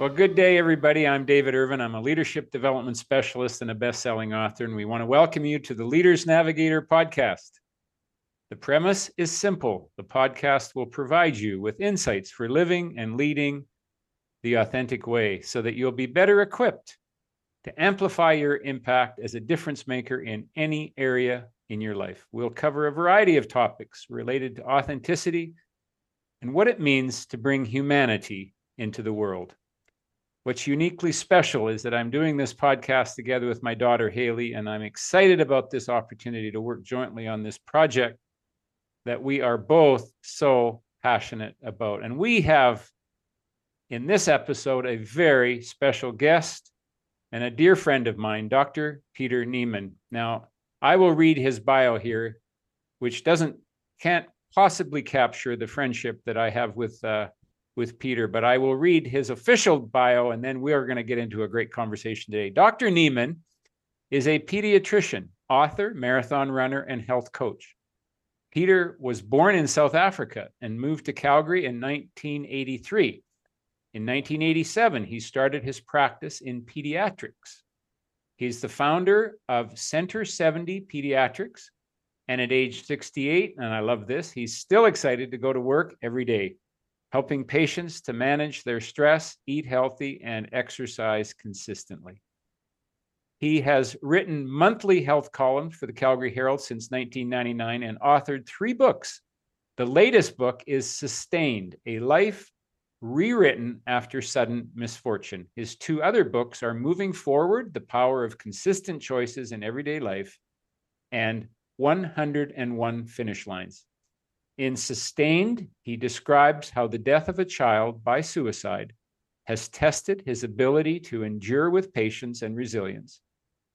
Well, good day, everybody. I'm David Irvine. I'm a leadership development specialist and a best selling author, and we want to welcome you to the Leaders Navigator podcast. The premise is simple the podcast will provide you with insights for living and leading the authentic way so that you'll be better equipped to amplify your impact as a difference maker in any area in your life. We'll cover a variety of topics related to authenticity and what it means to bring humanity into the world. What's uniquely special is that I'm doing this podcast together with my daughter Hayley, and I'm excited about this opportunity to work jointly on this project that we are both so passionate about. And we have in this episode a very special guest and a dear friend of mine, Dr. Peter Nieman. Now, I will read his bio here, which doesn't can't possibly capture the friendship that I have with uh, with Peter, but I will read his official bio, and then we are going to get into a great conversation today. Dr. Nieman is a pediatrician, author, marathon runner, and health coach. Peter was born in South Africa and moved to Calgary in 1983. In 1987, he started his practice in pediatrics. He's the founder of Center 70 Pediatrics. And at age 68, and I love this, he's still excited to go to work every day, helping patients to manage their stress, eat healthy, and exercise consistently. He has written monthly health columns for the Calgary Herald since 1999 and authored three books. The latest book is Sustained, a life rewritten after sudden misfortune. His two other books are Moving Forward, The Power of Consistent Choices in Everyday Life, and 101 Finish Lines. In Sustained, he describes how the death of a child by suicide has tested his ability to endure with patience and resilience.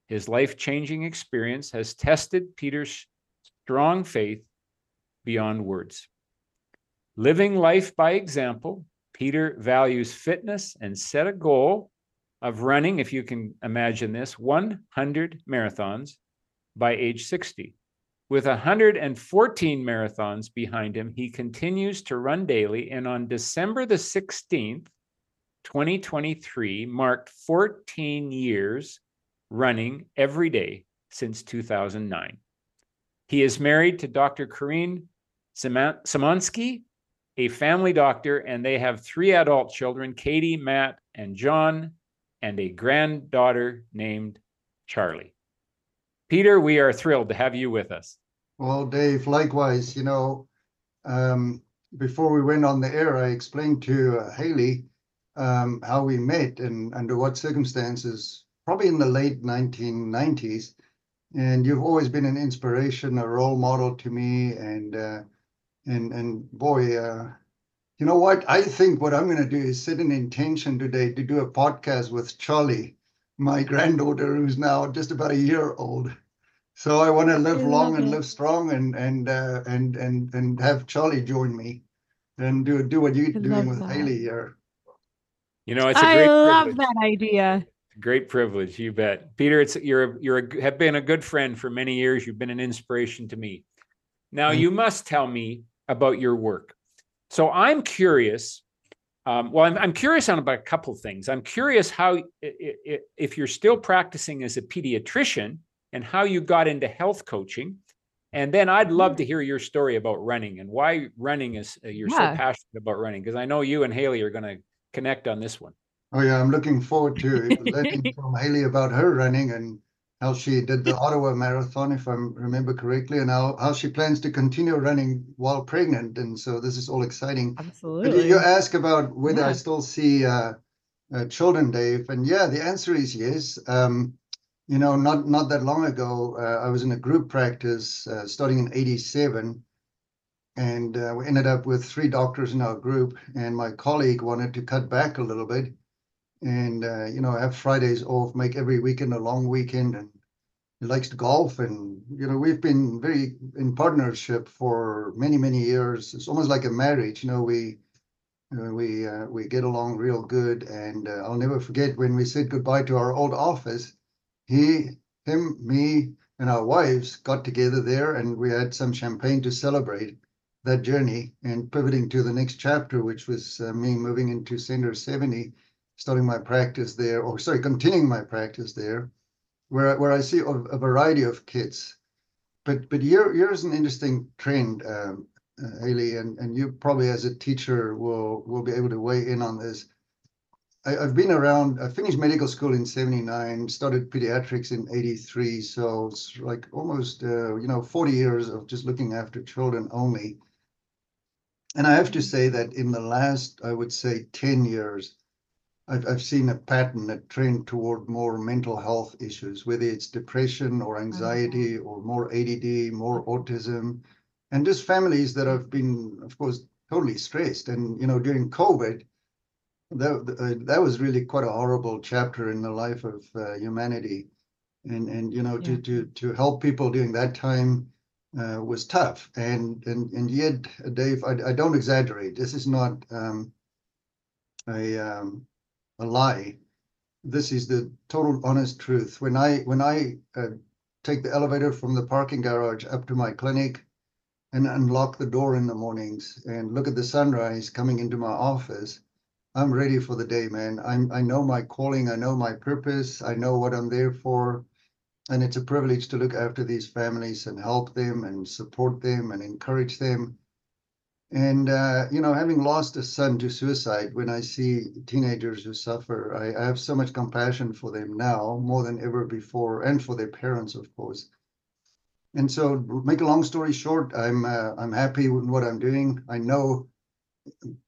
His life changing experience has tested Peter's strong faith beyond words. Living life by example, Peter values fitness and set a goal of running, if you can imagine this, 100 marathons by age 60. With 114 marathons behind him, he continues to run daily. And on December the 16th, 2023, marked 14 years running every day since 2009. He is married to Dr. Corinne Samansky, a family doctor, and they have three adult children Katie, Matt, and John, and a granddaughter named Charlie. Peter, we are thrilled to have you with us. Well, Dave, likewise, you know, um, before we went on the air, I explained to uh, Hayley um, how we met and under what circumstances, probably in the late 1990s. And you've always been an inspiration, a role model to me, and uh, and and boy, uh, you know what? I think what I'm going to do is set an intention today to do a podcast with Charlie, my granddaughter, who's now just about a year old. So I want to live long and live strong, and and uh, and and and have Charlie join me, and do do what you're doing with that. Hayley here. You know, it's a great. I love privilege. that idea. Great privilege, you bet, Peter. It's you're you're a, have been a good friend for many years. You've been an inspiration to me. Now you must tell me about your work. So I'm curious. Um, well, I'm, I'm curious on about a couple of things. I'm curious how, if you're still practicing as a pediatrician, and how you got into health coaching. And then I'd love mm-hmm. to hear your story about running and why running is uh, you're yeah. so passionate about running because I know you and Hayley are going to connect on this one. Oh yeah, I'm looking forward to learning from Hayley about her running and how she did the Ottawa Marathon, if I remember correctly, and how, how she plans to continue running while pregnant. And so this is all exciting. Absolutely. you ask about whether yeah. I still see uh, uh, children, Dave, and yeah, the answer is yes. Um, you know, not not that long ago, uh, I was in a group practice uh, starting in '87, and uh, we ended up with three doctors in our group. And my colleague wanted to cut back a little bit, and uh, you know have Fridays off, make every weekend a long weekend, and he likes to golf, and you know we've been very in partnership for many many years. It's almost like a marriage, you know. We we uh, we get along real good, and uh, I'll never forget when we said goodbye to our old office. He, him, me, and our wives got together there, and we had some champagne to celebrate that journey and pivoting to the next chapter, which was uh, me moving into Center 70 starting my practice there, or sorry, continuing my practice there, where where I see a, a variety of kids. But but here here's an interesting trend, um, uh, Hayley, and and you probably as a teacher will will be able to weigh in on this. I, I've been around. I finished medical school in '79, started pediatrics in '83, so it's like almost uh, you know 40 years of just looking after children only. And I have to say that in the last, I would say, 10 years, I've, I've seen a pattern, a trend toward more mental health issues, whether it's depression or anxiety or more ADD, more autism, and just families that have been, of course, totally stressed. And, you know, during COVID, that, uh, that was really quite a horrible chapter in the life of uh, humanity. And, and, you know, Yeah. to, to, to help people during that time, uh, was tough. And and and yet, Dave, I, I don't exaggerate. This is not um, a um, a lie. This is the total honest truth. When I when I uh, take the elevator from the parking garage up to my clinic and unlock the door in the mornings and look at the sunrise coming into my office, I'm ready for the day, man. I'm I know my calling, I know my purpose, I know what I'm there for and it's a privilege to look after these families and help them and support them and encourage them. And uh, you know, having lost a son to suicide, when I see teenagers who suffer, I, I have so much compassion for them now, more than ever before, and for their parents, of course. And so, make a long story short, I'm uh, I'm happy with what I'm doing. I know,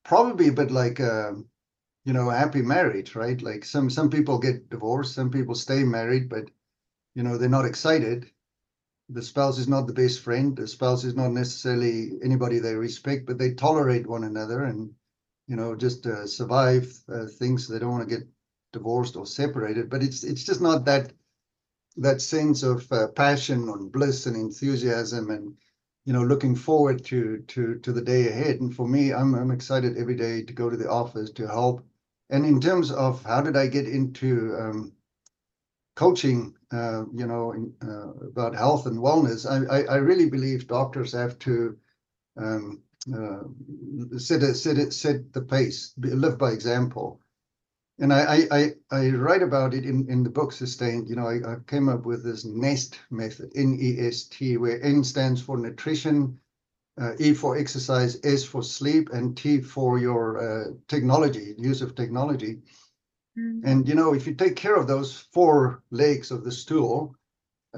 probably a bit like. Uh, you know, happy marriage, right? Like some some people get divorced, some people stay married, but you know they're not excited the spouse is not the best friend the spouse is not necessarily anybody they respect but they tolerate one another and you know just uh, survive uh, things they don't want to get divorced or separated but it's it's just not that that sense of uh, passion and bliss and enthusiasm and you know looking forward to to to the day ahead. And for me i'm i'm excited every day to go to the office to help. And in terms of how did i get into um, coaching, uh, you know, in, uh, about health and wellness, I, I, I, really believe doctors have to um, uh, set, a, set, set the pace, live by example. And I, I, I, write about it in, in the book Sustained. You know, I, I came up with this NEST method, N-E-S-T, where N stands for nutrition, uh, E for exercise, S for sleep, and T for your uh, technology, use of technology. And you know, if you take care of those four legs of the stool,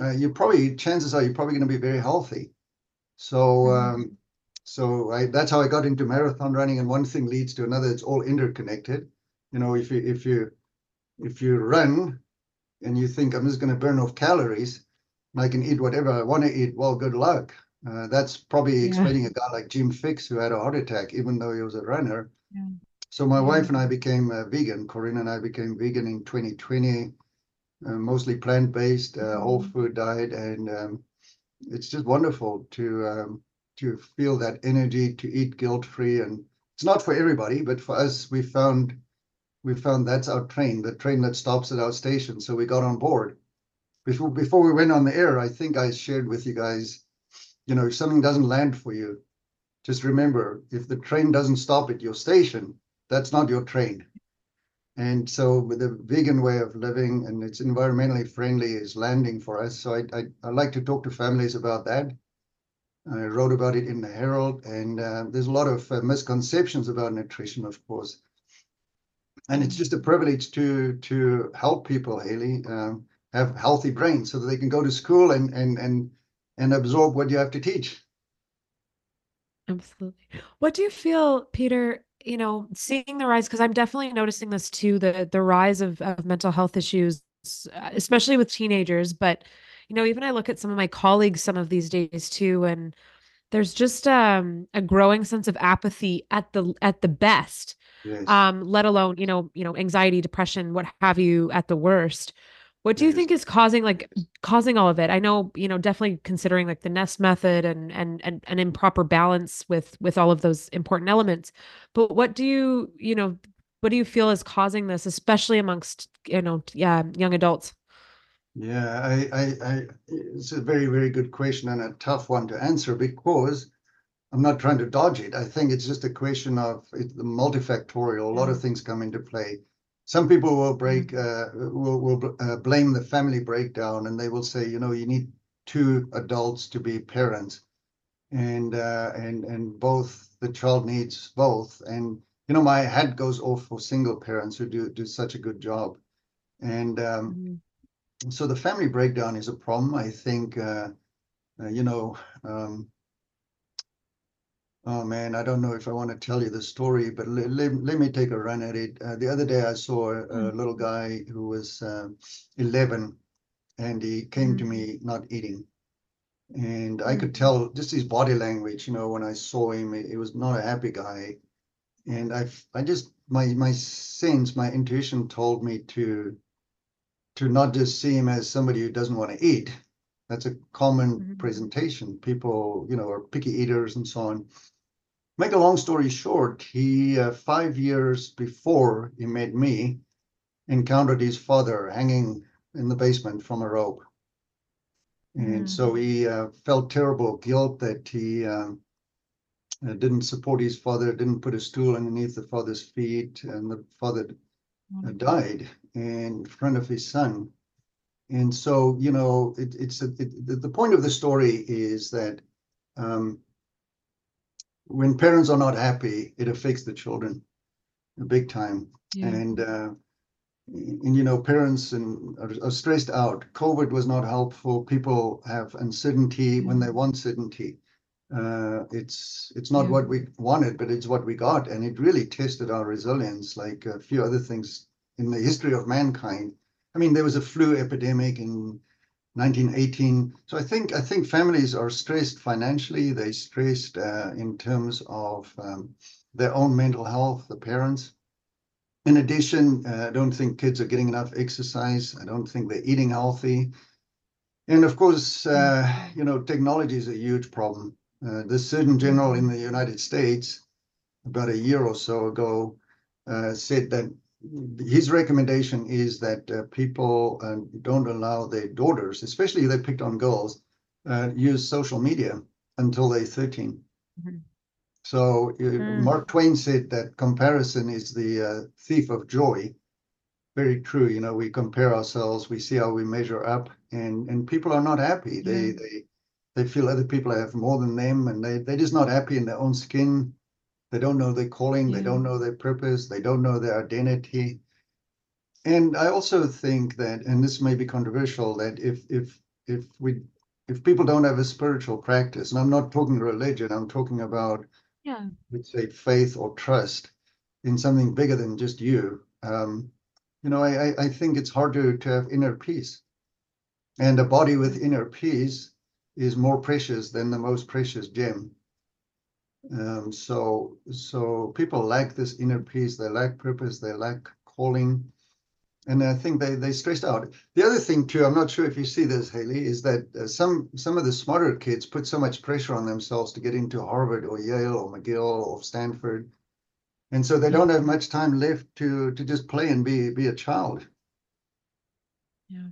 uh, you probably chances are you're probably going to be very healthy. So, um, so I, that's how I got into marathon running, and one thing leads to another. It's all interconnected. You know, if you if you if you run and you think I'm just going to burn off calories and I can eat whatever I want to eat, well, good luck. Uh, that's probably Yeah. explaining a guy like Jim Fixx who had a heart attack, even though he was a runner. Yeah. So my Yeah. wife and I became uh, vegan. Corinne and I became vegan in 2020, uh, mostly plant-based, uh, whole Mhm. food diet, and um, it's just wonderful to um, to feel that energy to eat guilt-free. And it's not for everybody, but for us, we found we found that's our train, the train that stops at our station. So we got on board. Before before we went on the air, I think I shared with you guys, you know, if something doesn't land for you, just remember if the train doesn't stop at your station, that's not your train. And so with the vegan way of living and it's environmentally friendly is landing for us. So I, I, I like to talk to families about that. I wrote about it in the Herald, and uh, there's a lot of uh, misconceptions about nutrition, of course. And it's just a privilege to to help people, Hayley, um, have healthy brains so that they can go to school and and and and absorb what you have to teach. Absolutely. What do you feel, Peter, you know, seeing the rise, because I'm definitely noticing this too, the the rise of, of mental health issues, uh, especially with teenagers. But, you know, even I look at some of my colleagues some of these days too, and there's just um a growing sense of apathy at the at the best. Yes. Um, let alone, you know, you know, anxiety, depression, what have you at the worst. What do you think is causing like causing all of it? I know, you know, definitely considering like the nest method and and and an improper balance with with all of those important elements. But what do you, you know, what do you feel is causing this, especially amongst, you know, yeah, young adults? Yeah, I, I, I, it's a very, very good question and a tough one to answer because I'm not trying to dodge it. I think it's just a question of it's the multifactorial. A lot of things come into play. Some people will break uh, will will bl- uh, blame the family breakdown, and they will say, you know, you need two adults to be parents, and uh, and and both the child needs both, and you know, my hat goes off for single parents who do do such a good job, and um, Mhm. so the family breakdown is a problem. I think, uh, uh, you know, um, oh man, I don't know if I want to tell you the story, but let, let, let me take a run at it. Uh, the other day, I saw a, a Mm. little guy who was uh, 11 and he came to Mm. me not eating. And I could Mm. tell just his body language, you know, when I saw him, he, he was not a happy guy. And I, I just, my, my sense, my intuition told me to, to not just see him as somebody who doesn't want to eat. That's a common Mhm. presentation. People, you know, are picky eaters and so on. Make a long story short, he uh, five years before he met me, encountered his father hanging in the basement from a rope, and so he uh, felt terrible guilt that he um, uh, didn't support his father, didn't put a stool underneath the father's feet, and the father uh, died in front of his son. And so, you know, it, it's a, it, the, the point of the story is that um, when parents are not happy, it affects the children big time. Yeah. And, uh, and you know, parents and are, are stressed out. COVID was not helpful. People have uncertainty when they want certainty. Uh, it's it's not Yeah. what we wanted, but it's what we got, and it really tested our resilience, like a few other things in the history of mankind. I mean, there was a flu epidemic in 1918. So I think I think families are stressed financially. They're stressed uh, in terms of um, their own mental health. The parents. In addition, uh, I don't think kids are getting enough exercise. I don't think they're eating healthy. And of course, uh, you know, technology is a huge problem. Uh, the Surgeon General in the United States, about a year or so ago, uh, said that his recommendation is that uh, people uh, don't allow their daughters, especially they picked on girls, uh, use social media until they're 13. Mhm. So uh, Mm. Mark Twain said that comparison is the uh, thief of joy. Very true. You know, we compare ourselves, we see how we measure up, and and people are not happy. They they they feel other people have more than them, and they they're just not happy in their own skin. They don't know their calling. They don't know their purpose. They don't know their identity. And I also think that, and this may be controversial, that if if if we if people don't have a spiritual practice, and I'm not talking religion, I'm talking about Yeah. let's say faith or trust in something bigger than just you. Um, you know, I, I think it's hard to to have inner peace, and a body with inner peace is more precious than the most precious gem. Um, so so people lack this inner peace. They lack purpose. They lack calling, and I think they they stressed out. The other thing too, I'm not sure if you see this, Hayley, is that uh, some some of the smarter kids put so much pressure on themselves to get into Harvard or Yale or McGill or Stanford, and so they don't have much time left to to just play and be be a child. Yeah.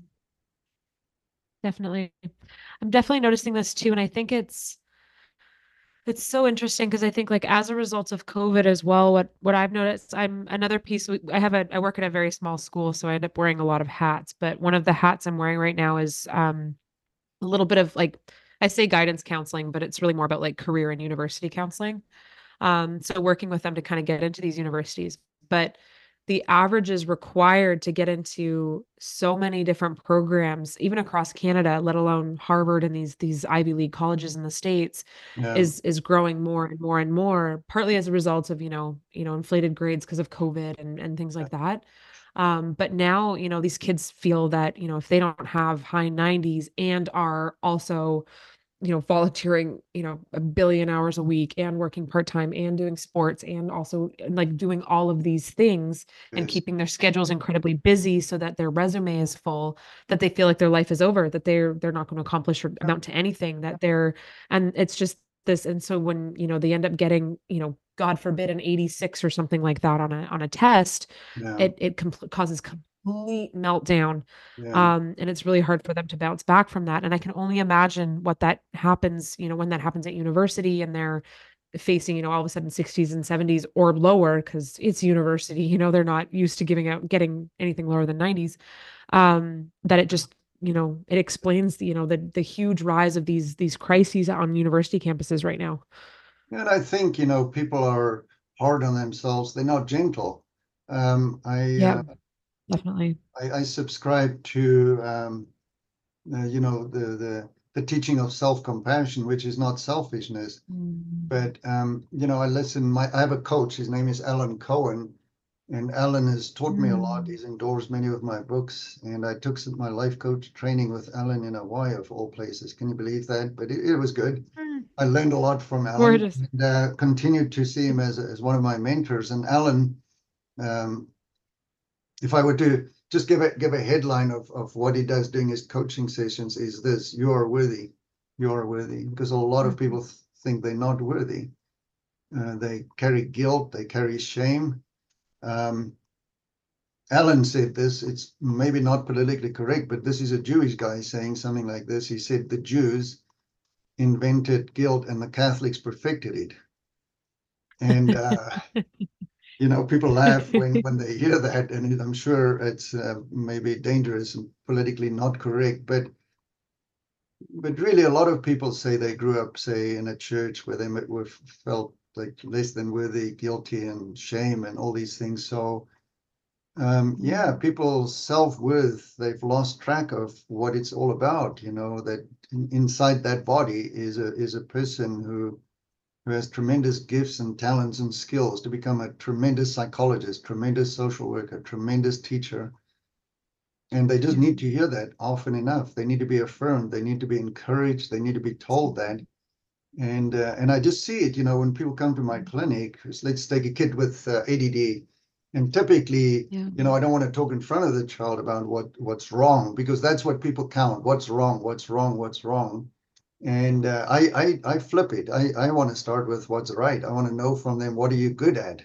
Definitely. I'm definitely noticing this too. And I think it's it's so interesting because I think like as a result of COVID as well, what what I've noticed, I'm another piece. I have a I work at a very small school, so I end up wearing a lot of hats. But one of the hats I'm wearing right now is um a little bit of like I say guidance counseling, but it's really more about like career and university counseling. Um, so working with them to kind of get into these universities. But the averages required to get into so many different programs, even across Canada, let alone Harvard and these these Ivy League colleges in the States, Yeah. is is growing more and more and more, partly as a result of, you know, you know, inflated grades because of COVID and, and things like that. Um, but now, you know, these kids feel that, you know, if they don't have high 90s and are also you know, volunteering, you know, a billion hours a week and working part-time and doing sports and also like doing all of these things and keeping their schedules incredibly busy so that their resume is full, that they feel like their life is over, that they're they're not going to accomplish or amount to anything, that they're and it's just this and so when, you know, they end up getting, you know, God forbid an 86 or something like that on a on a test, Yeah. it it compl- causes complete meltdown yeah. um, and it's really hard for them to bounce back from that. And I can only imagine what that happens, you know, when that happens at university and they're facing, you know, all of a sudden 60s and 70s or lower because it's university, you know, they're not used to giving out getting anything lower than 90s. Um, that it just, you know, it explains the, you know, the the huge rise of these these crises on university campuses right now. And I think, you know, people are hard on themselves. They're not gentle. Um, I, Yeah. uh, Definitely. I, I subscribe to, um, uh, you know, the, the, the teaching of self-compassion, which is not selfishness. But um, you know, I listen. My I have a coach. His name is Alan Cohen, and Alan has taught me a lot. Mm. He's endorsed many of my books, and I took some, my life coach training with Alan in Hawaii, of all places. Can you believe that? But it, it was good. Mm. I learned a lot from Alan, Gorgeous. and uh, continued to see him as as one of my mentors. And Alan, um, if I were to just give it give a headline of of what he does during his coaching sessions, is this: you are worthy, you are worthy, because a lot of Mhm. people th- think they're not worthy. Uh, they carry guilt, they carry shame. Um, Alan said this, it's maybe not politically correct, but this is a Jewish guy saying something like this. He said the Jews invented guilt and the Catholics perfected it. And, uh, you know, people laugh when, when they hear that, and I'm sure it's uh, maybe dangerous and politically not correct, but but really a lot of people say they grew up say in a church where they were felt like less than worthy guilty and shame and all these things. So um yeah people's self-worth they've lost track of what it's all about you know that inside that body is a is a person who who has tremendous gifts and talents and skills to become a tremendous psychologist tremendous social worker tremendous teacher and they just need to hear that often enough. They need to be affirmed. They need to be encouraged. They need to be told that. And uh, and I just see it, you know, when people come to my clinic. Let's take a kid with uh, ADD, and typically, Yeah. you know, I don't want to talk in front of the child about what what's wrong because that's what people count. What's wrong? What's wrong? What's wrong? And uh, I, I I flip it. I I want to start with what's right. I want to know from them what are you good at.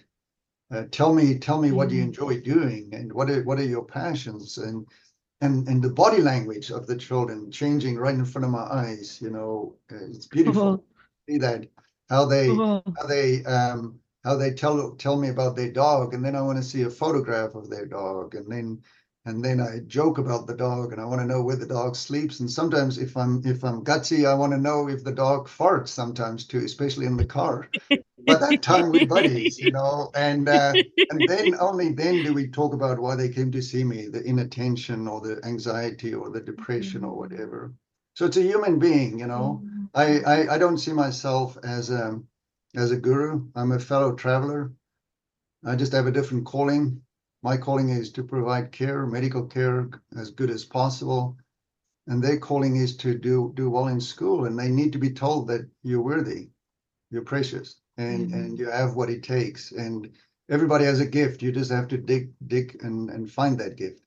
Uh, tell me, tell me what you Mhm. enjoy doing, and what are what are your passions, and and and the body language of the children changing right in front of my eyes. You know, uh, it's beautiful. To See that how they how they um how they tell tell me about their dog, and then I want to see a photograph of their dog, and then and then I joke about the dog, and I want to know where the dog sleeps. And sometimes, if I'm if I'm gutsy, I want to know if the dog farts. Sometimes too, especially in the car by that time we're buddies, you know, and uh, and then only then do we talk about why they came to see me, the inattention or the anxiety or the depression or whatever. So it's a human being, you know. Mm. I I, I don't see myself as a as a guru. I'm a fellow traveler. I just have a different calling. My calling is to provide care, medical care, as good as possible. And their calling is to do do well in school, and they need to be told that you're worthy you're precious and Mhm. and you have what it takes and everybody has a gift you just have to dig dig and and find that gift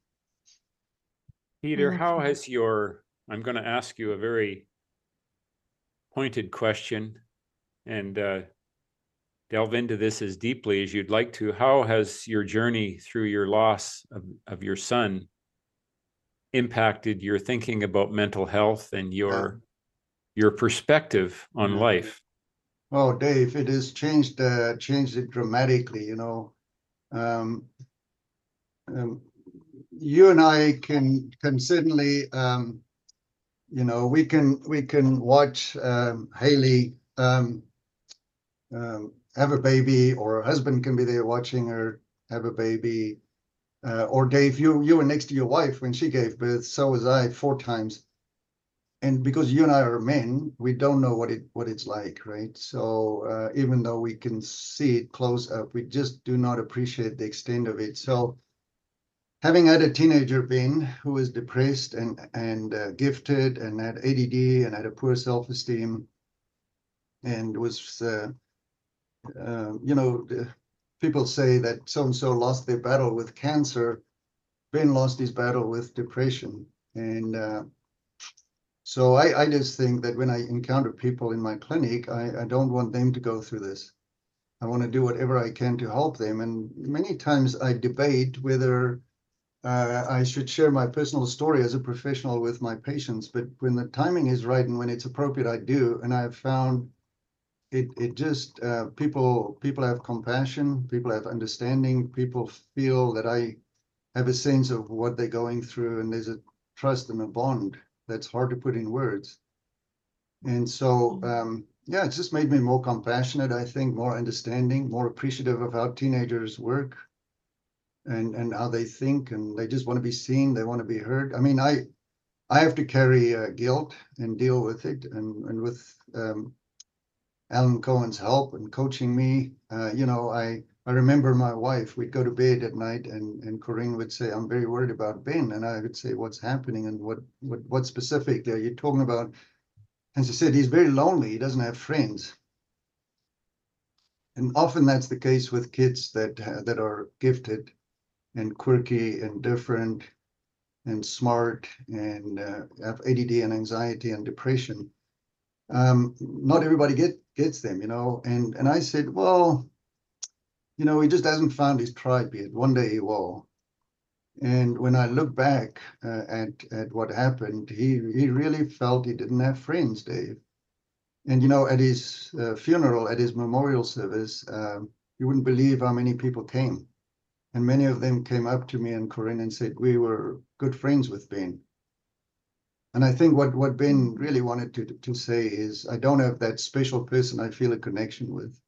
Peter, love how has your, I'm going to ask you a very pointed question and uh, delve into this as deeply as you'd like to. How has your journey through your loss of, of your son impacted your thinking about mental health and your your perspective on Mhm. life? oh dave it has changed uh changed it dramatically you know um, um you and i can can certainly um you know we can we can watch um hayley um um, have a baby, or her husband can be there watching her have a baby. Uh, or Dave, you you were next to your wife when she gave birth. So was I four times. And because you and I are men, we don't know what it what it's like, right? So uh, even though we can see it close up, we just do not appreciate the extent of it. So having had a teenager Ben who was depressed and and uh, gifted and had ADD and had a poor self esteem and was uh, um, you know, people say that so and so lost their battle with cancer. Ben lost his battle with depression, and uh, so I, I just think that when I encounter people in my clinic, I, I don't want them to go through this. I want to do whatever I can to help them, and many times I debate whether uh, I should share my personal story as a professional with my patients. But when the timing is right and when it's appropriate, I do, and I have found it it just uh, people people have compassion, people have understanding, people feel that I have a sense of what they're going through, and there's a trust and a bond that's hard to put in words. And so, um, yeah, it just made me more compassionate. I think more understanding, more appreciative of how teenagers work, and and how they think, and they just want to be seen. They want to be heard. I mean, I I have to carry uh, guilt and deal with it, and and with um, Alan Cohen's help and coaching me. Uh, you know, I I remember my wife. We'd go to bed at night, and and Corinne would say, "I'm very worried about Ben," and I would say, "What's happening? And what what what specifically are you talking about?" And she said, "He's very lonely. He doesn't have friends." And often that's the case with kids that uh, that are gifted and quirky and different and smart and uh, have ADD and anxiety and depression. Um, not everybody get gets them, you know. And and I said, well, you know, he just hasn't found his tribe yet. One day he will. And when I look back uh, at at what happened, he he really felt he didn't have friends, Dave. And you know, at his uh, funeral, at his memorial service, um, you wouldn't believe how many people came. And many of them came up to me and Corinne and said, We were good friends with Ben. And I think what, what Ben really wanted to, to say is, I don't have that special person I feel a connection with.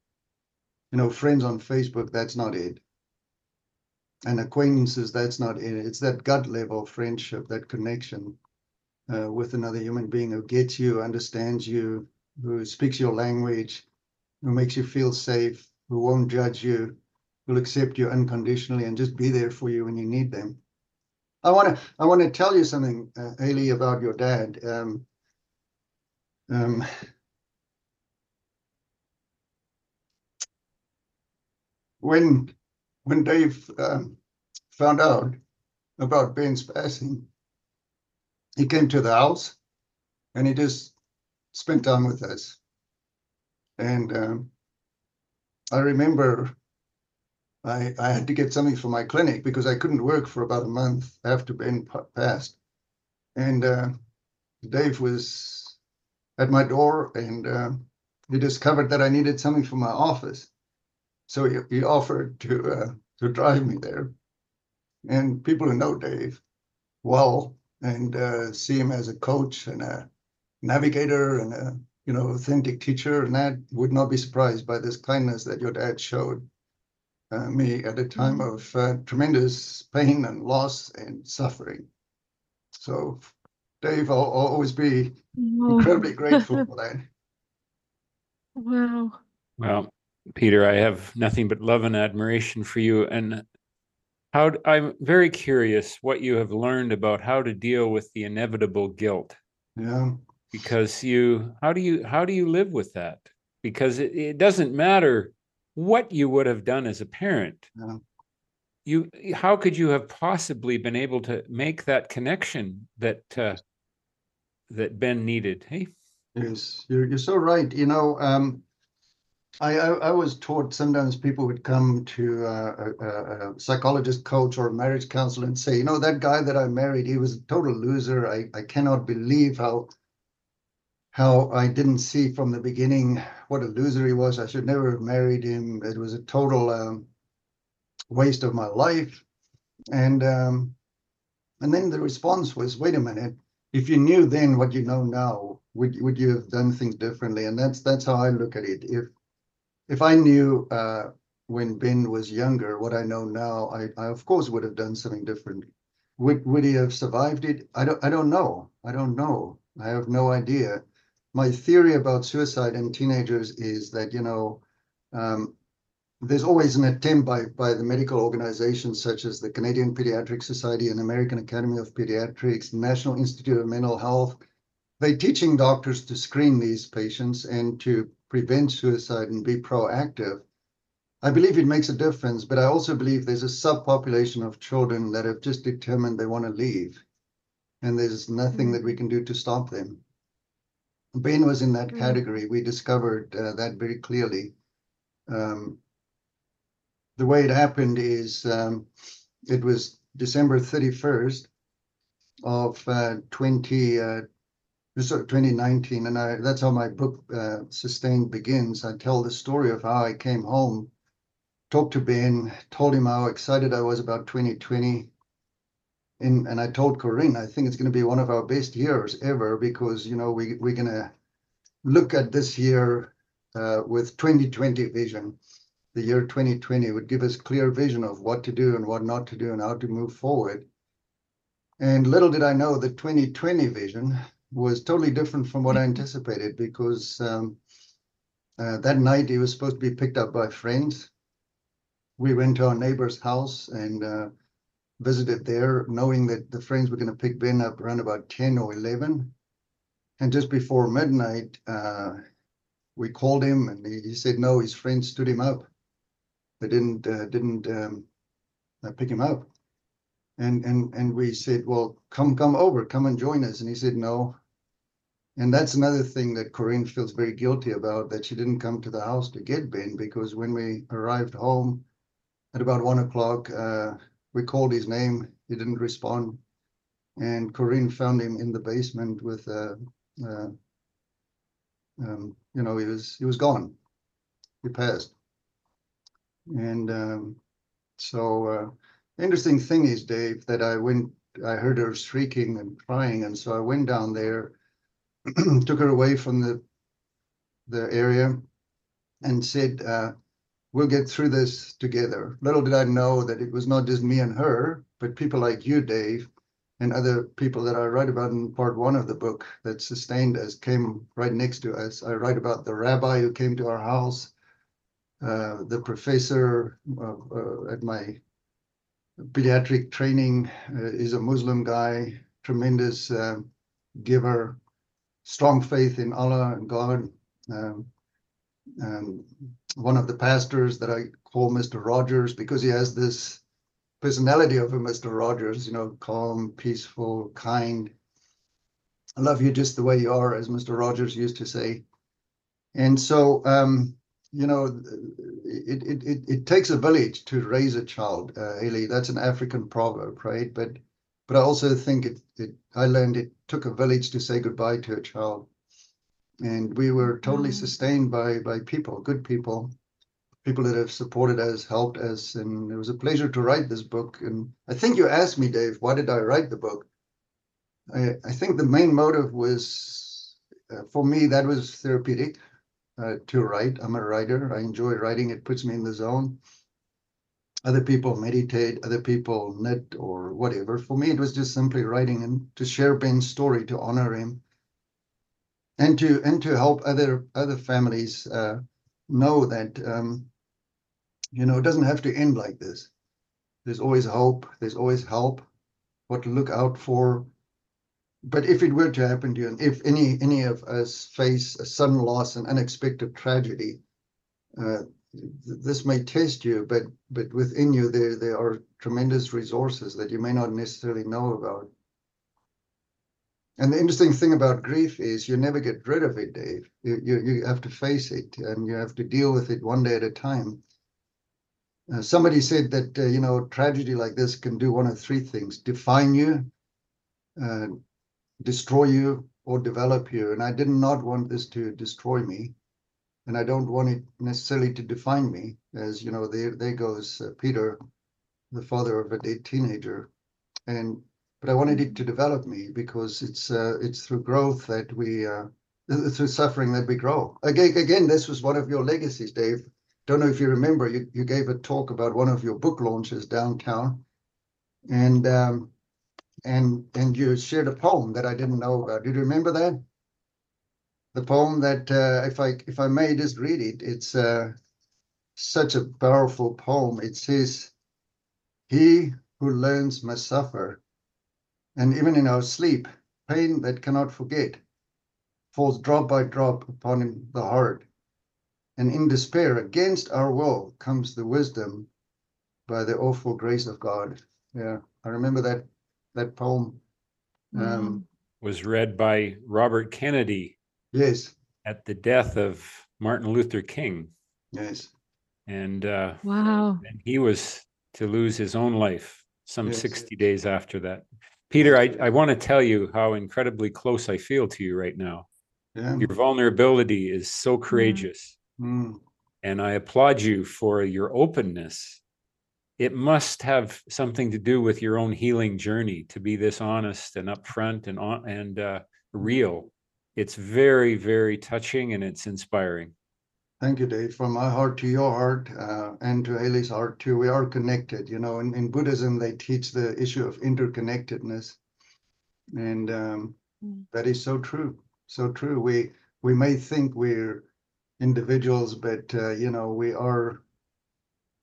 You know, friends on Facebook, that's not it. And acquaintances, that's not it. It's that gut level friendship, that connection uh, with another human being who gets you, understands you, who speaks your language, who makes you feel safe, who won't judge you, who'll accept you unconditionally and just be there for you when you need them. I want to I want to tell you something, uh, Hayley, about your dad. Um, um, when when Dave um, found out about Ben's passing, he came to the house and he just spent time with us. And um, I remember I, I had to get something for my clinic because I couldn't work for about a month after Ben passed. And uh, Dave was at my door and uh, he discovered that I needed something for my office. So he, he offered to uh, to drive me there. And people who know Dave well and uh, see him as a coach and a navigator and a you know authentic teacher and that would not be surprised by this kindness that your dad showed me at a time of uh, tremendous pain and loss and suffering. So, Dave, I'll, I'll always be Oh, incredibly grateful for that. wow. Well, Peter, I have nothing but love and admiration for you. And how I'm very curious what you have learned about how to deal with the inevitable guilt. Yeah, Because you, how do you, how do you live with that? Because it, it doesn't matter what you would have done as a parent. Yeah. You, how could you have possibly been able to make that connection that, uh, that Ben needed? Hey, yes, you're you're so right. You know, um, I, I I was taught sometimes people would come to uh, a, a, psychologist, coach, or a marriage counselor and say, you know, that guy that I married, he was a total loser. I I cannot believe how how I didn't see from the beginning what a loser he was. I should never have married him. It was a total um, waste of my life. And um, and then the response was, wait a minute, if you knew then what you know now, would would you have done things differently? And that's that's how I look at it. If if I knew uh, when Ben was younger what I know now, I, I of course would have done something different. Would would he have survived it? I don't I don't know. I don't know. I have no idea my theory about suicide in teenagers is that you know um, there's always an attempt by by the medical organizations such as the Canadian Pediatric Society and American Academy of Pediatrics, National Institute of Mental Health. They're teaching doctors to screen these patients and to prevent suicide and be proactive. I believe it makes a difference, but I also believe there's a subpopulation of children that have just determined they want to leave, and there's nothing that we can do to stop them. Ben was in that Mm. category. We discovered uh, that very clearly. Um, the way it happened is um, it was December 31st of uh, 20, uh, So 2019, and I that's how my book uh, Sustained begins. I tell the story of how I came home, talked to Ben, told him how excited I was about 2020. And, and I told Corinne, I think it's going to be one of our best years ever because you know we we're going to look at this year uh, with 2020 vision. The year 2020 would give us clear vision of what to do and what not to do and how to move forward. And little did I know the 2020 vision was totally different from what I anticipated because um, uh, that night he was supposed to be picked up by friends. We went to our neighbor's house and uh, visited there, knowing that the friends were going to pick Ben up around about 10 or 11. And just before midnight, uh, we called him and he, he, said no, his friends stood him up. They didn't uh, didn't um, uh, pick him up. And and and we said, well, come come over, come and join us. And he said no. And that's another thing that Corinne feels very guilty about that she didn't come to the house to get Ben because when we arrived home at about one o'clock, uh, we called his name. He didn't respond, and Corinne found him in the basement with uh, uh, um, you know, he was he was gone. He passed. And um, so uh, interesting thing is, Dave, that I went, I heard her shrieking and crying, and so I went down there, took her away from the the area, and said, uh, "We'll get through this together." Little did I know that it was not just me and her, but people like you, Dave, and other people that I write about in part one of the book that sustained us came right next to us. I write about the rabbi who came to our house, uh, the professor uh, uh, at my pediatric training uh, is a Muslim guy, tremendous um, giver, strong faith in Allah and God. Um, and one of the pastors that I call Mr. Rogers because he has this personality of a Mr. Rogers, you know, calm, peaceful, kind. I love you just the way you are, as Mr. Rogers used to say. And so, um, you know, it, it, it, it takes a village to raise a child, uh, Hayley. That's an African proverb, right? But but I also think it, it I learned it took a village to say goodbye to a child. And we were totally Mm. sustained by by people, good people, people that have supported us, helped us, and it was a pleasure to write this book. And I think you asked me, Dave, why did I write the book? I, I think the main motive was, uh, for me, that was therapeutic uh, to write. I'm a writer. I enjoy writing. It puts me in the zone. Other people meditate, other people knit or whatever. For me, it was just simply writing and to share Ben's story, to honor him, and to and to help other other families uh, know that um, you know it doesn't have to end like this. There's always hope. There's always help. What to look out for. But if it were to happen to you, and if any any of us face a sudden loss, an unexpected tragedy, uh, th- this may test you. But but within you, there there are tremendous resources that you may not necessarily know about. And the interesting thing about grief is you never get rid of it, Dave. You, you, you have to face it and you have to deal with it one day at a time. Uh, somebody said that, uh, you know, tragedy like this can do one of three things define you, uh, destroy you, or develop you. And I did not want this to destroy me. And I don't want it necessarily to define me, as, you know, there, there goes uh, Peter, the father of a dead teenager. And but I wanted it to develop me because it's uh, it's through growth that we uh, through suffering that we grow. Again, again, this was one of your legacies, Dave. Don't know if you remember. You you gave a talk about one of your book launches downtown, and um, and and you shared a poem that I didn't know about. Do you remember that? The poem that, uh, if I if I may just read it, it's uh, such a powerful poem. It says, "He who learns must suffer." And even in our sleep, pain that cannot forget falls drop by drop upon the heart. And in despair, against our will, comes the wisdom by the awful grace of God. Yeah, I remember that that poem. Um, Was read by Robert Kennedy yes, at the death of Martin Luther King. yes, And, uh, Wow. and he was to lose his own life some Yes. 60 days after that. Peter, I, I want to tell you how incredibly close I feel to you right now. Yeah. Your vulnerability is so courageous, Mm. and I applaud you for your openness. It must have something to do with your own healing journey to be this honest and upfront and and uh, real. It's very, very touching and it's inspiring. Thank you, Dave. From my heart to your heart, uh, and to Hayley's heart too. We are connected. You know, in, in Buddhism, they teach the issue of interconnectedness, and um, Mm. that is so true. So true. We we may think we're individuals, but uh, you know, we are.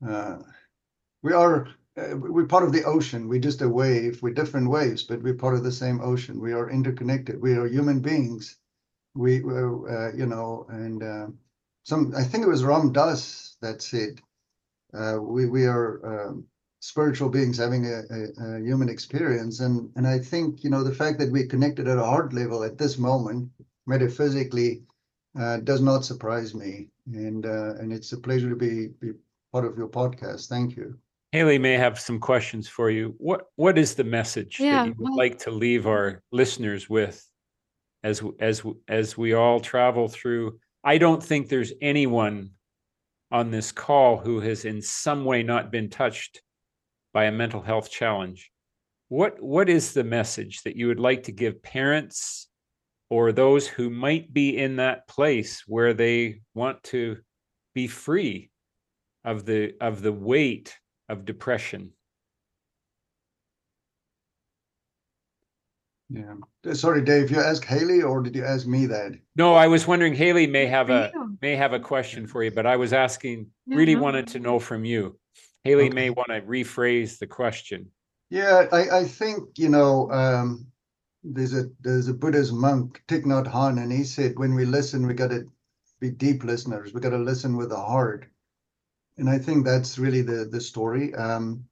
Uh, we are. Uh, we're part of the ocean. We're just a wave. We're different waves, but we're part of the same ocean. We are interconnected. We are human beings. We, uh, you know, and. Some I think it was Ram Dass that said, uh, "We we are um, spiritual beings having a, a, a, human experience," and and I think you know the fact that we're connected at a heart level at this moment, metaphysically, uh, does not surprise me, and uh, and it's a pleasure to be be part of your podcast. Thank you. Hayley may have some questions for you. What what is the message Yeah, that you would well- like to leave our listeners with as as as we all travel through? I don't think there's anyone on this call who has in some way not been touched by a mental health challenge. What what is the message that you would like to give parents or those who might be in that place where they want to be free of the of the weight of depression? Yeah. Sorry, Dave. You asked Hayley, or did you ask me that? No, I was wondering Hayley may have a you. may have a question for you, but I was asking, Yeah, really wanted to know from you. Hayley may want to rephrase the question. Yeah, I, I think, you know, um, there's a there's a Buddhist monk, Thich Nhat Hanh, and he said when we listen, we gotta be deep listeners. We gotta listen with the heart. And I think that's really the the story. Um,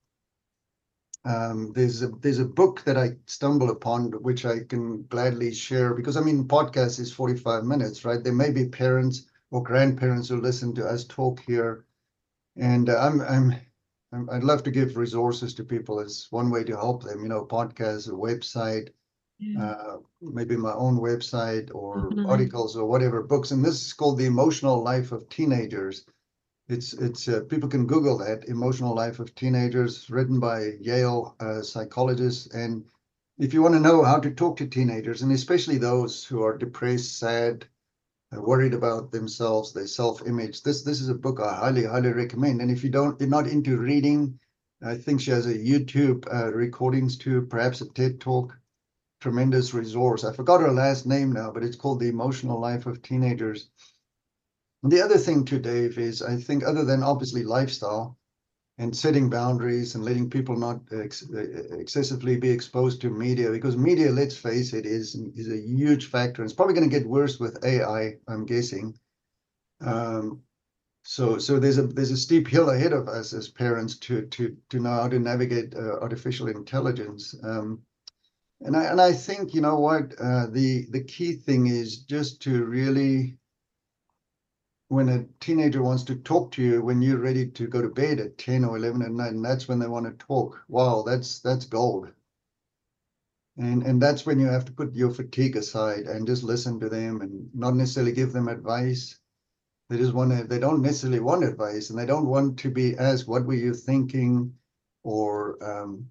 um, there's a there's a book that I stumble upon which I can gladly share because I mean podcast is 45 minutes, right? There may be parents or grandparents who listen to us talk here. And uh, I'm I'm I'm- I'd love to give resources to people as one way to help them, you know, podcasts, a website, Yeah. uh, maybe my own website or Definitely. articles or whatever books. And this is called The Emotional Life of Teenagers. It's it's uh, people can Google that Emotional Life of Teenagers, written by Yale uh, psychologists. And if you want to know how to talk to teenagers, and especially those who are depressed, sad, uh, worried about themselves, their self-image, this this is a book I highly highly recommend. And if you don't, you're not into reading, I think she has a YouTube uh, recordings too, perhaps a TED talk. Tremendous resource. I forgot her last name now, but it's called The Emotional Life of Teenagers. The other thing too, Dave, is I think other than obviously lifestyle and setting boundaries and letting people not ex- excessively be exposed to media, because media, let's face it, is is a huge factor. It's probably going to get worse with AI, I'm guessing. Um, so so there's a there's a steep hill ahead of us as parents to to to know how to navigate uh, artificial intelligence. Um, and I and I think you know what uh, the the key thing is just to really when a teenager wants to talk to you when you're ready to go to bed at 10 or 11 at night and that's when they want to talk. Wow that's that's gold and and that's when you have to put your fatigue aside and just listen to them and not necessarily give them advice. They just want to they don't necessarily want advice and they don't want to be asked what were you thinking? Or um,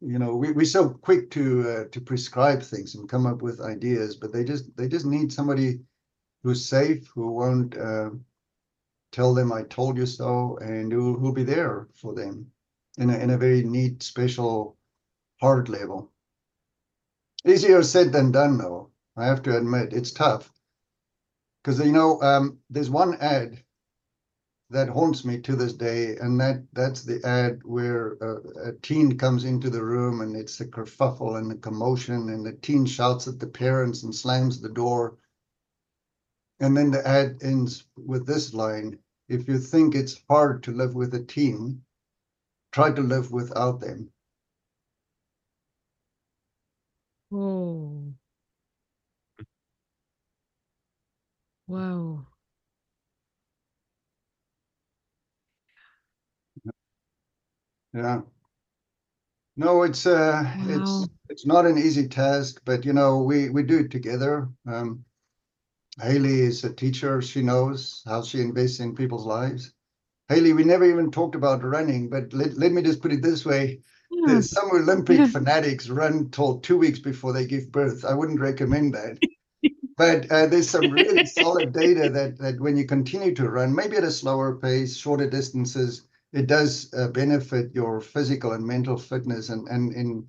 you know we, we're so quick to uh, to prescribe things and come up with ideas but they just they just need somebody who's safe who won't uh, tell them i told you so and who who'll be there for them in a, in a very neat special heart level easier said than done though i have to admit it's tough because you know um, there's one ad that haunts me to this day, and that that's the ad where uh, a teen comes into the room and it's a kerfuffle and a commotion, and the teen shouts at the parents and slams the door. And then the ad ends with this line: "If you think it's hard to live with a team, try to live without them." Oh. Wow. Yeah. No, it's uh, Wow. it's it's not an easy task, but you know, we we do it together. Um, Hayley is a teacher; she knows how she invests in people's lives. Hayley, we never even talked about running, but let, let me just put it this way: Yeah. there's some Olympic Yeah. fanatics run till two weeks before they give birth. I wouldn't recommend that. but uh, there's some really solid data that that when you continue to run, maybe at a slower pace, shorter distances, it does uh, benefit your physical and mental fitness, and and in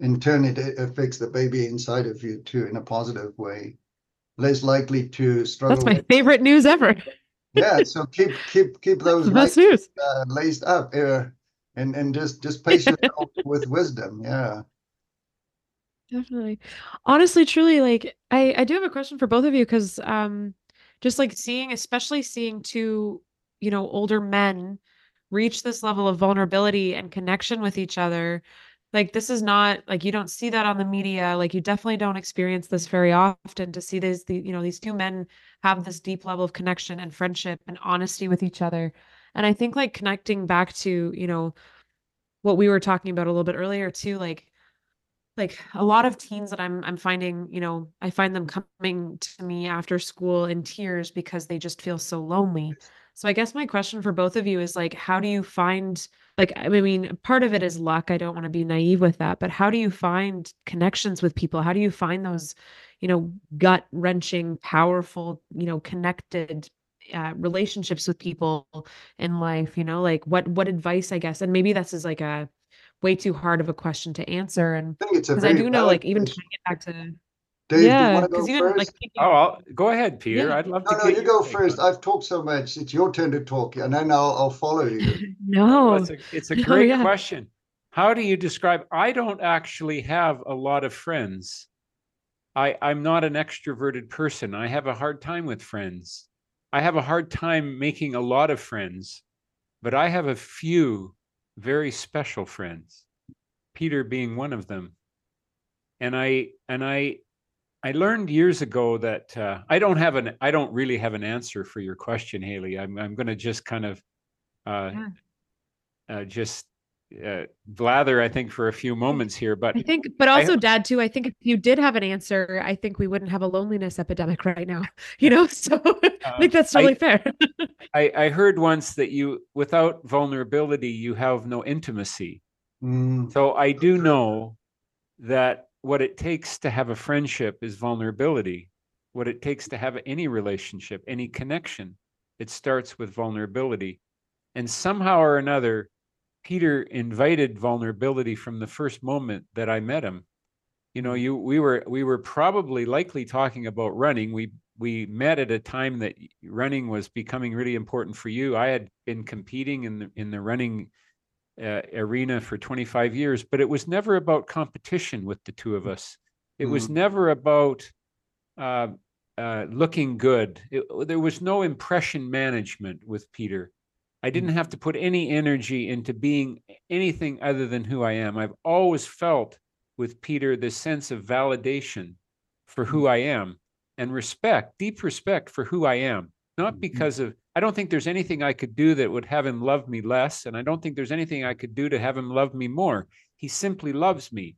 in turn, it affects the baby inside of you too in a positive way. Less likely to struggle. That's my with- favorite news ever. yeah, so keep keep keep those best news. uh, laced up, uh, and and just just pace yourself with wisdom. Yeah. Definitely. Honestly, truly, like I I do have a question for both of you because um just like seeing, especially seeing two, you know, older men reach this level of vulnerability and connection with each other. Like this is not like you don't see that on the media. Like you definitely don't experience this very often to see these the you know these two men have this deep level of connection and friendship and honesty with each other. And I think like connecting back to, you know, what we were talking about a little bit earlier too, like like a lot of teens that I'm I'm finding, you know, I find them coming to me after school in tears because they just feel so lonely. So I guess my question for both of you is like how do you find like I mean part of it is luck. I don't want to be naive with that, but how do you find connections with people? How do you find those, you know, gut-wrenching, powerful, you know, connected uh, relationships with people in life, you know? Like what what advice I guess and maybe this is like a way too hard of a question to answer and I think it's a because I very do know, like, even tying it back to Dave, do you yeah, want to go because even first? like Oh, I'll, go ahead, Peter. Yeah. I'd love no, to no, get you go take first. I've talked so much. It's your turn to talk, and then I'll I'll follow you. no, Well, it's a, it's a No, great yeah. question. How do you describe? I don't actually have a lot of friends. I, I'm not an extroverted person. I have a hard time with friends. I have a hard time making a lot of friends, but I have a few very special friends. Peter being one of them. And I and I I learned years ago that uh, I don't have an I don't really have an answer for your question, Hayley. I'm I'm going to just kind of uh, Yeah. uh, just uh, blather, I think, for a few moments here. But I think, but I- also, Dad, too. I think if you did have an answer, I think we wouldn't have a loneliness epidemic right now. You know, so I think that's I- totally fair. I, I heard once that you, without vulnerability, you have no intimacy. Mm, So I do know that what it takes to have a friendship is vulnerability. What it takes to have any relationship, any connection, it starts with vulnerability. And somehow or another, Peter invited vulnerability from the first moment that I met him. You know, mm-hmm. you we were we were probably likely talking about running. We we met at a time that running was becoming really important for you. I had been competing in the in the running uh, arena for 25 years, but it was never about competition with the two of us. It was Mhm. never about uh, uh, looking good. It, there was no impression management with Peter. I didn't have to put any energy into being anything other than who I am. I've always felt with Peter this sense of validation for who I am and respect, deep respect for who I am. Not Mhm. because of, I don't think there's anything I could do that would have him love me less. And I don't think there's anything I could do to have him love me more. He simply loves me.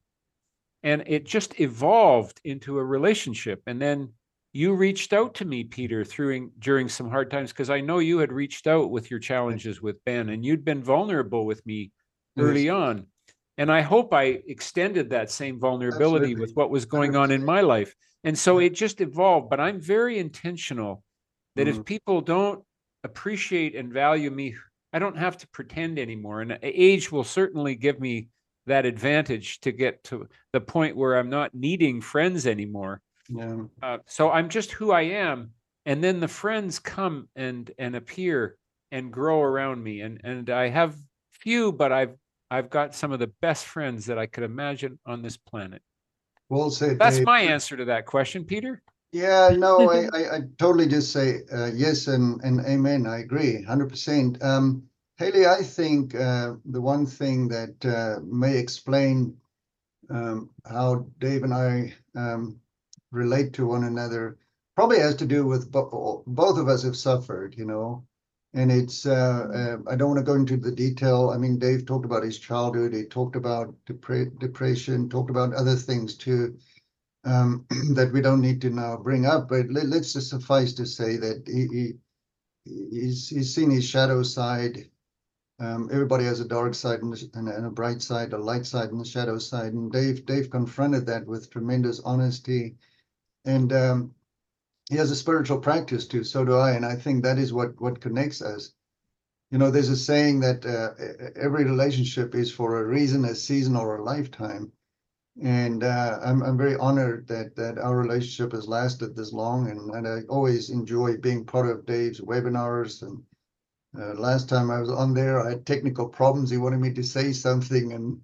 And it just evolved into a relationship. And then you reached out to me, Peter, through during some hard times, because I know you had reached out with your challenges with Ben and you'd been vulnerable with me early yes. on. And I hope I extended that same vulnerability with what was going on in my life. And so it just evolved. But I'm very intentional that if Mhm. people don't appreciate and value me, I don't have to pretend anymore. And age will certainly give me that advantage to get to the point where I'm not needing friends anymore. Yeah. Uh, so I'm just who I am, and then the friends come and and appear and grow around me, and and I have few, but I've I've got some of the best friends that I could imagine on this planet. Well said. That's Dave. my answer to that question, Peter. Yeah, no, I, I, I totally just say uh, yes and, and amen. I agree, hundred percent. Um, Hayley, I think uh, the one thing that uh, may explain um, how Dave and I um, relate to one another probably has to do with bo- both of us have suffered. You know, And it's, uh, uh, I don't want to go into the detail. I mean, Dave talked about his childhood. He talked about depre- depression, talked about other things too um, that we don't need to now bring up. But let, us just suffice to say that he, he he's he's seen his shadow side. Um, everybody has a dark side and a, and a bright side, a light side and a shadow side. And Dave Dave confronted that with tremendous honesty, and um, he has a spiritual practice too. So do I, and I think that is what what connects us. You know, there's a saying that uh, every relationship is for a reason, a season, or a lifetime and uh, I'm I'm very honored that that our relationship has lasted this long, and, and I always enjoy being part of Dave's webinars. And uh, last time I was on there, I had technical problems. He wanted me to say something, and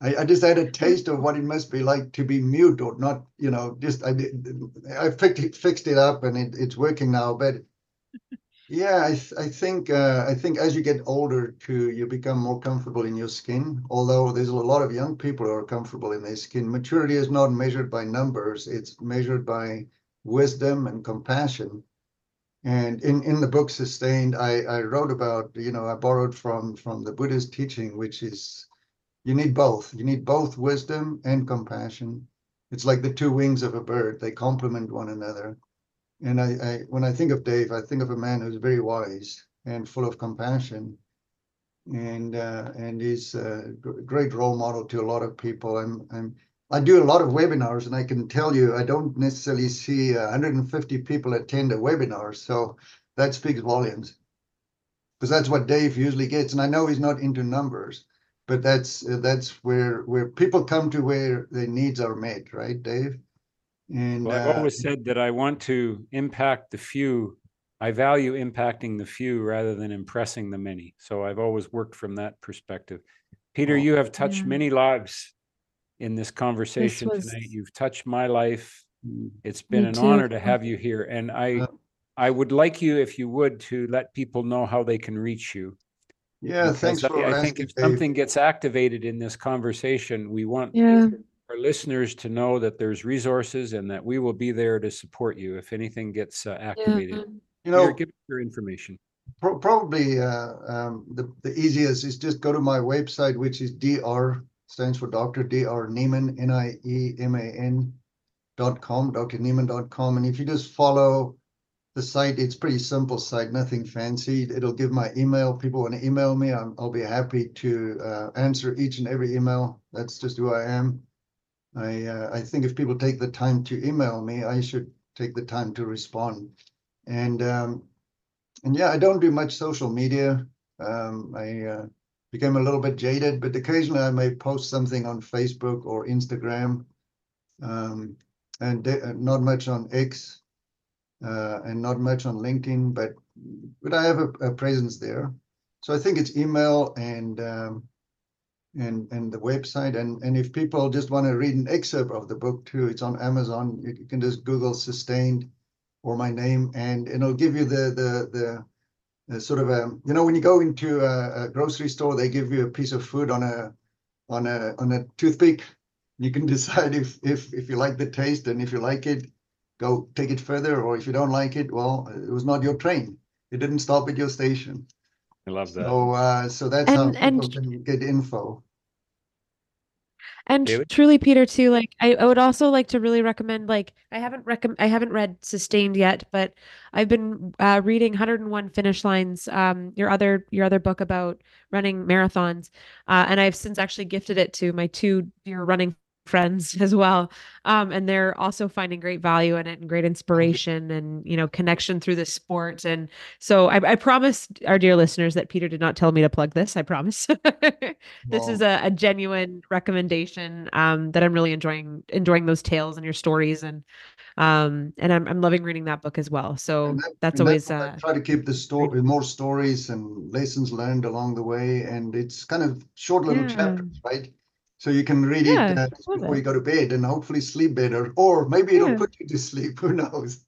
I, I just had a taste of what it must be like to be mute or not. You know, just I did I fixed it, fixed it up, and it, it's working now. But yeah, I, th- I think uh, I think as you get older too, you become more comfortable in your skin. Although there's a lot of young people who are comfortable in their skin. Maturity is not measured by numbers; it's measured by wisdom and compassion. And in, in the book Sustained, I, I wrote about, you know, I borrowed from from the Buddhist teaching, which is you need both. You need both wisdom and compassion. It's like the two wings of a bird; they complement one another. And I, I, when I think of Dave, I think of a man who's very wise and full of compassion, and uh, and he's a great role model to a lot of people. I'm, I'm I do a lot of webinars, and I can tell you, I don't necessarily see 150 people attend a webinar, so that speaks volumes, because that's what Dave usually gets. And I know he's not into numbers, but that's that's where where people come to where their needs are met, right, Dave? And well, I've uh, always said that I want to impact the few. I value impacting the few rather than impressing the many. So I've always worked from that perspective. Peter, you have touched yeah. many lives in this conversation this was... tonight. You've touched my life. Mm, it's been Me an too. honor to have you here. And I I would like you, if you would, to let people know how they can reach you. Yeah, thanks I, I think if Dave. something gets activated in this conversation, we want yeah our listeners to know that there's resources and that we will be there to support you if anything gets uh, activated. Yeah. You know, Here, give your information. Pro- probably uh, um, the the easiest is just go to my website, which is dr stands for Dr. Dr. Nieman N I E M A N dot com, drnieman.com, and if you just follow the site, it's pretty simple site, nothing fancy. It'll give my email. People want to email me, i will be happy to uh, answer each and every email. That's just who I am. I uh, I think if people take the time to email me, I should take the time to respond. And um, and yeah, I don't do much social media. Um, I uh, became a little bit jaded, but occasionally I may post something on Facebook or Instagram, um, and uh, not much on X, uh, and not much on LinkedIn. But but I have a, a presence there. So I think it's email and um, and and the website. And and if people just want to read an excerpt of the book too it's on amazon. You can just google sustained or my name and it'll give you the the the, sort of a you know when you go into a, a, grocery store they give you a piece of food on a on a on a toothpick. You can decide if if if you like the taste and if you like it go take it further or if you don't like it well it was not your train. It didn't stop at your station I love that. So, uh, so that's how And- people can get info. And David? truly, Peter, too, like I, I would also like to really recommend, like I haven't recomm I haven't read Sustained yet, but I've been uh, reading 101 Finish Lines, um, your other your other book about running marathons, uh, and I've since actually gifted it to my two dear running friends as well um, and they're also finding great value in it and great inspiration and you know connection through the sport and so I, I promise our dear listeners that peter did not tell me to plug this i promise. This is a, a, genuine recommendation um, that i'm really enjoying enjoying those tales and your stories and um and i'm, I'm loving reading that book as well so that, that's always uh, try to keep the story more stories and lessons learned along the way and it's kind of short little yeah. chapters right so you can read yeah, it uh, before it. you go to bed and hopefully sleep better, or maybe it'll yeah. put you to sleep. Who knows?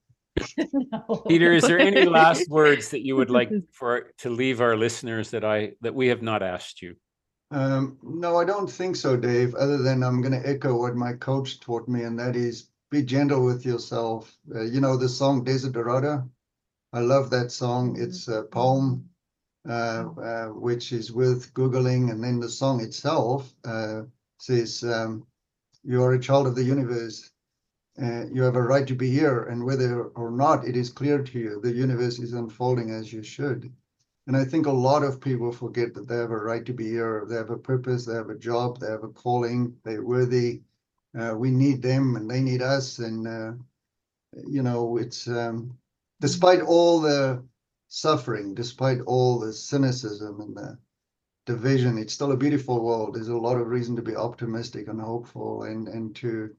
no. Peter, is there any last words that you would like for to leave our listeners that I that we have not asked you? Um, no, I don't think so, Dave. Other than I'm going to echo what my coach taught me, and that is be gentle with yourself. Uh, you know the song Desiderata. I love that song. It's a poem, uh, uh, which is worth Googling. And then the song itself uh, says, um, You are a child of the universe. Uh, you have a right to be here. And whether or not it is clear to you, the universe is unfolding as you should. And I think a lot of people forget that they have a right to be here. They have a purpose, they have a job, they have a calling, they're worthy. Uh, we need them and they need us. And, uh, you know, it's um, despite all the suffering, despite all the cynicism and the division, it's still a beautiful world. There's a lot of reason to be optimistic and hopeful and, and to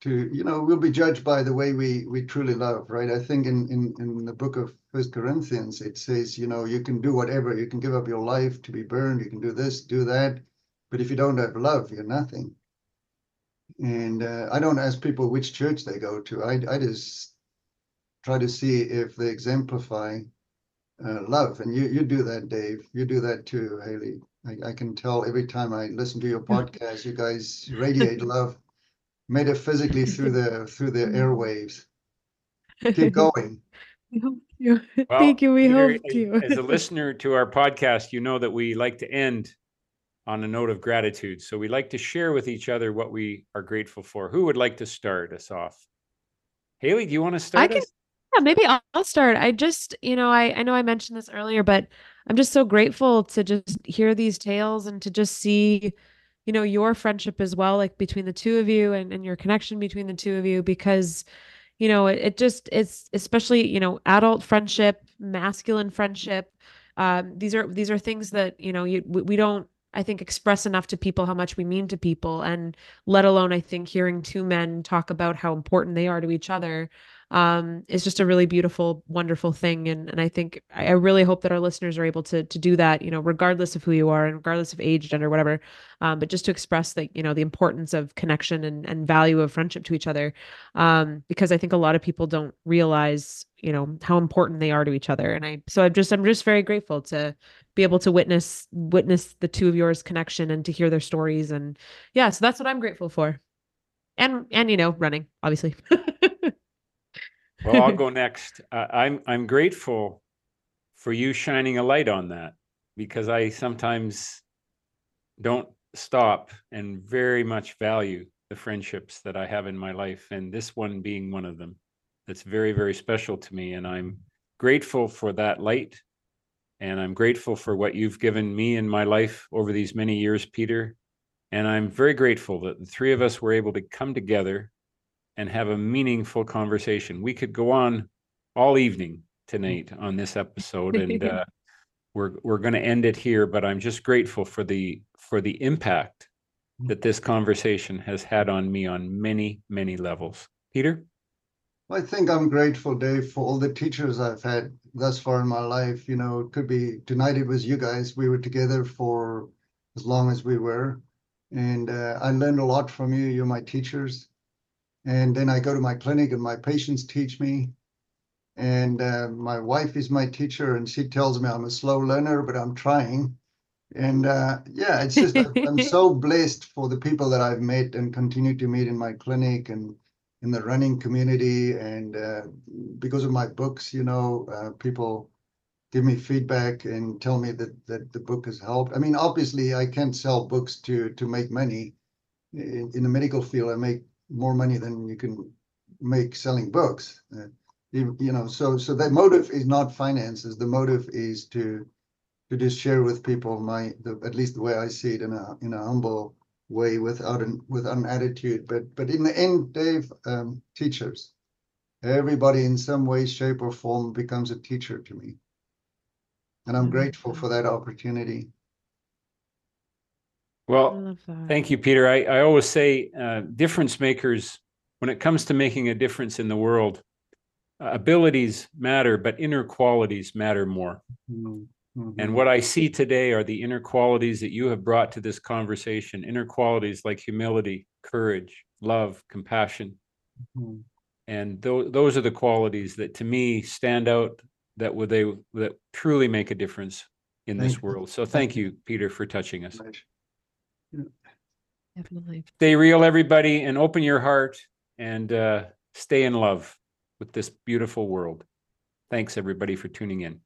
to you know we'll be judged by the way we we truly love right? I think in in in the book of first corinthians it says you know you can do whatever. You can give up your life to be burned. You can do this do that. But if you don't have love you're nothing. And uh, i don't ask people which church they go to. I i just try to see if they exemplify uh, love and you you do that dave you do that too hayley I, I can tell every time i listen to your podcast you guys radiate love metaphysically through the through the airwaves. Keep going. We hope you. Well, Thank you. We Peter, hope as- to. As a listener to our podcast, you know that we like to end on a note of gratitude. So we like to share with each other what we are grateful for. Who would like to start us off? Hayley, do you want to start can- us? Yeah, maybe I'll, start. I just, you know, I I know I mentioned this earlier, but I'm just so grateful to just hear these tales and to just see, you know, your friendship as well, like between the two of you and and your connection between the two of you, because, you know, it, it just it's especially, you know, adult friendship, masculine friendship. Um, these are these are things that, you know, you we, we don't I think express enough to people how much we mean to people and let alone I think hearing two men talk about how important they are to each other um, is just a really beautiful, wonderful thing. And and I think I really hope that our listeners are able to to do that, you know, regardless of who you are and regardless of age, gender, whatever. Um, but just to express that, you know, the importance of connection and and value of friendship to each other. Um, because I think a lot of people don't realize, you know, how important they are to each other. And I so I'm just I'm just very grateful to be able to witness witness the two of yours connection and to hear their stories. And yeah, so that's what I'm grateful for. And and you know, running, obviously. Well, I'll go next. Uh, I'm I'm grateful for you shining a light on that because I sometimes don't stop and very much value the friendships that I have in my life, and this one being one of them. That's very very special to me, and I'm grateful for that light, and I'm grateful for what you've given me in my life over these many years, Peter. And I'm very grateful that the three of us were able to come together and have a meaningful conversation. We could go on all evening tonight on this episode and uh, we're we're going to end it here but I'm just grateful for the for the impact that this conversation has had on me on many many levels. Peter? I think I'm grateful, Dave, for all the teachers I've had thus far in my life. You know, it could be tonight it was you guys. We were together for as long as we were. And uh, I learned a lot from you. You're my teachers. And then I go to my clinic and my patients teach me. And uh, my wife is my teacher, and she tells me I'm a slow learner, but I'm trying. And uh, yeah, it's just I'm- so blessed for the people that I've met and continue to meet in my clinic and in the running community. And uh, because of my books, you know, uh, people give me feedback and tell me that that the book has helped. I mean, obviously, I can't sell books to to make money. In, in the medical field, I make more money than you can make selling books. Uh, you, you know, so so the motive is not finances. The motive is to to just share with people my the, at least the way I see it in a in a humble way without an with an attitude. But but in the end, Dave, um, teachers, everybody in some way, shape, or form becomes a teacher to me, and I'm Mhm. grateful for that opportunity. I Well, love. Thank you, Peter. I, I always say uh, difference makers, when it comes to making a difference in the world, uh, abilities matter, but inner qualities matter more. Mhm, And what I see today are the inner qualities that you have brought to this conversation inner qualities like humility, courage, love, compassion. Mhm. And tho- those are the qualities that to me stand out that would they that truly make a difference in this you. world. So Thank thank you. you, Peter, for touching us. Definitely. stay real everybody and open your heart and uh, stay in love with this beautiful world Thanks, everybody, for tuning in.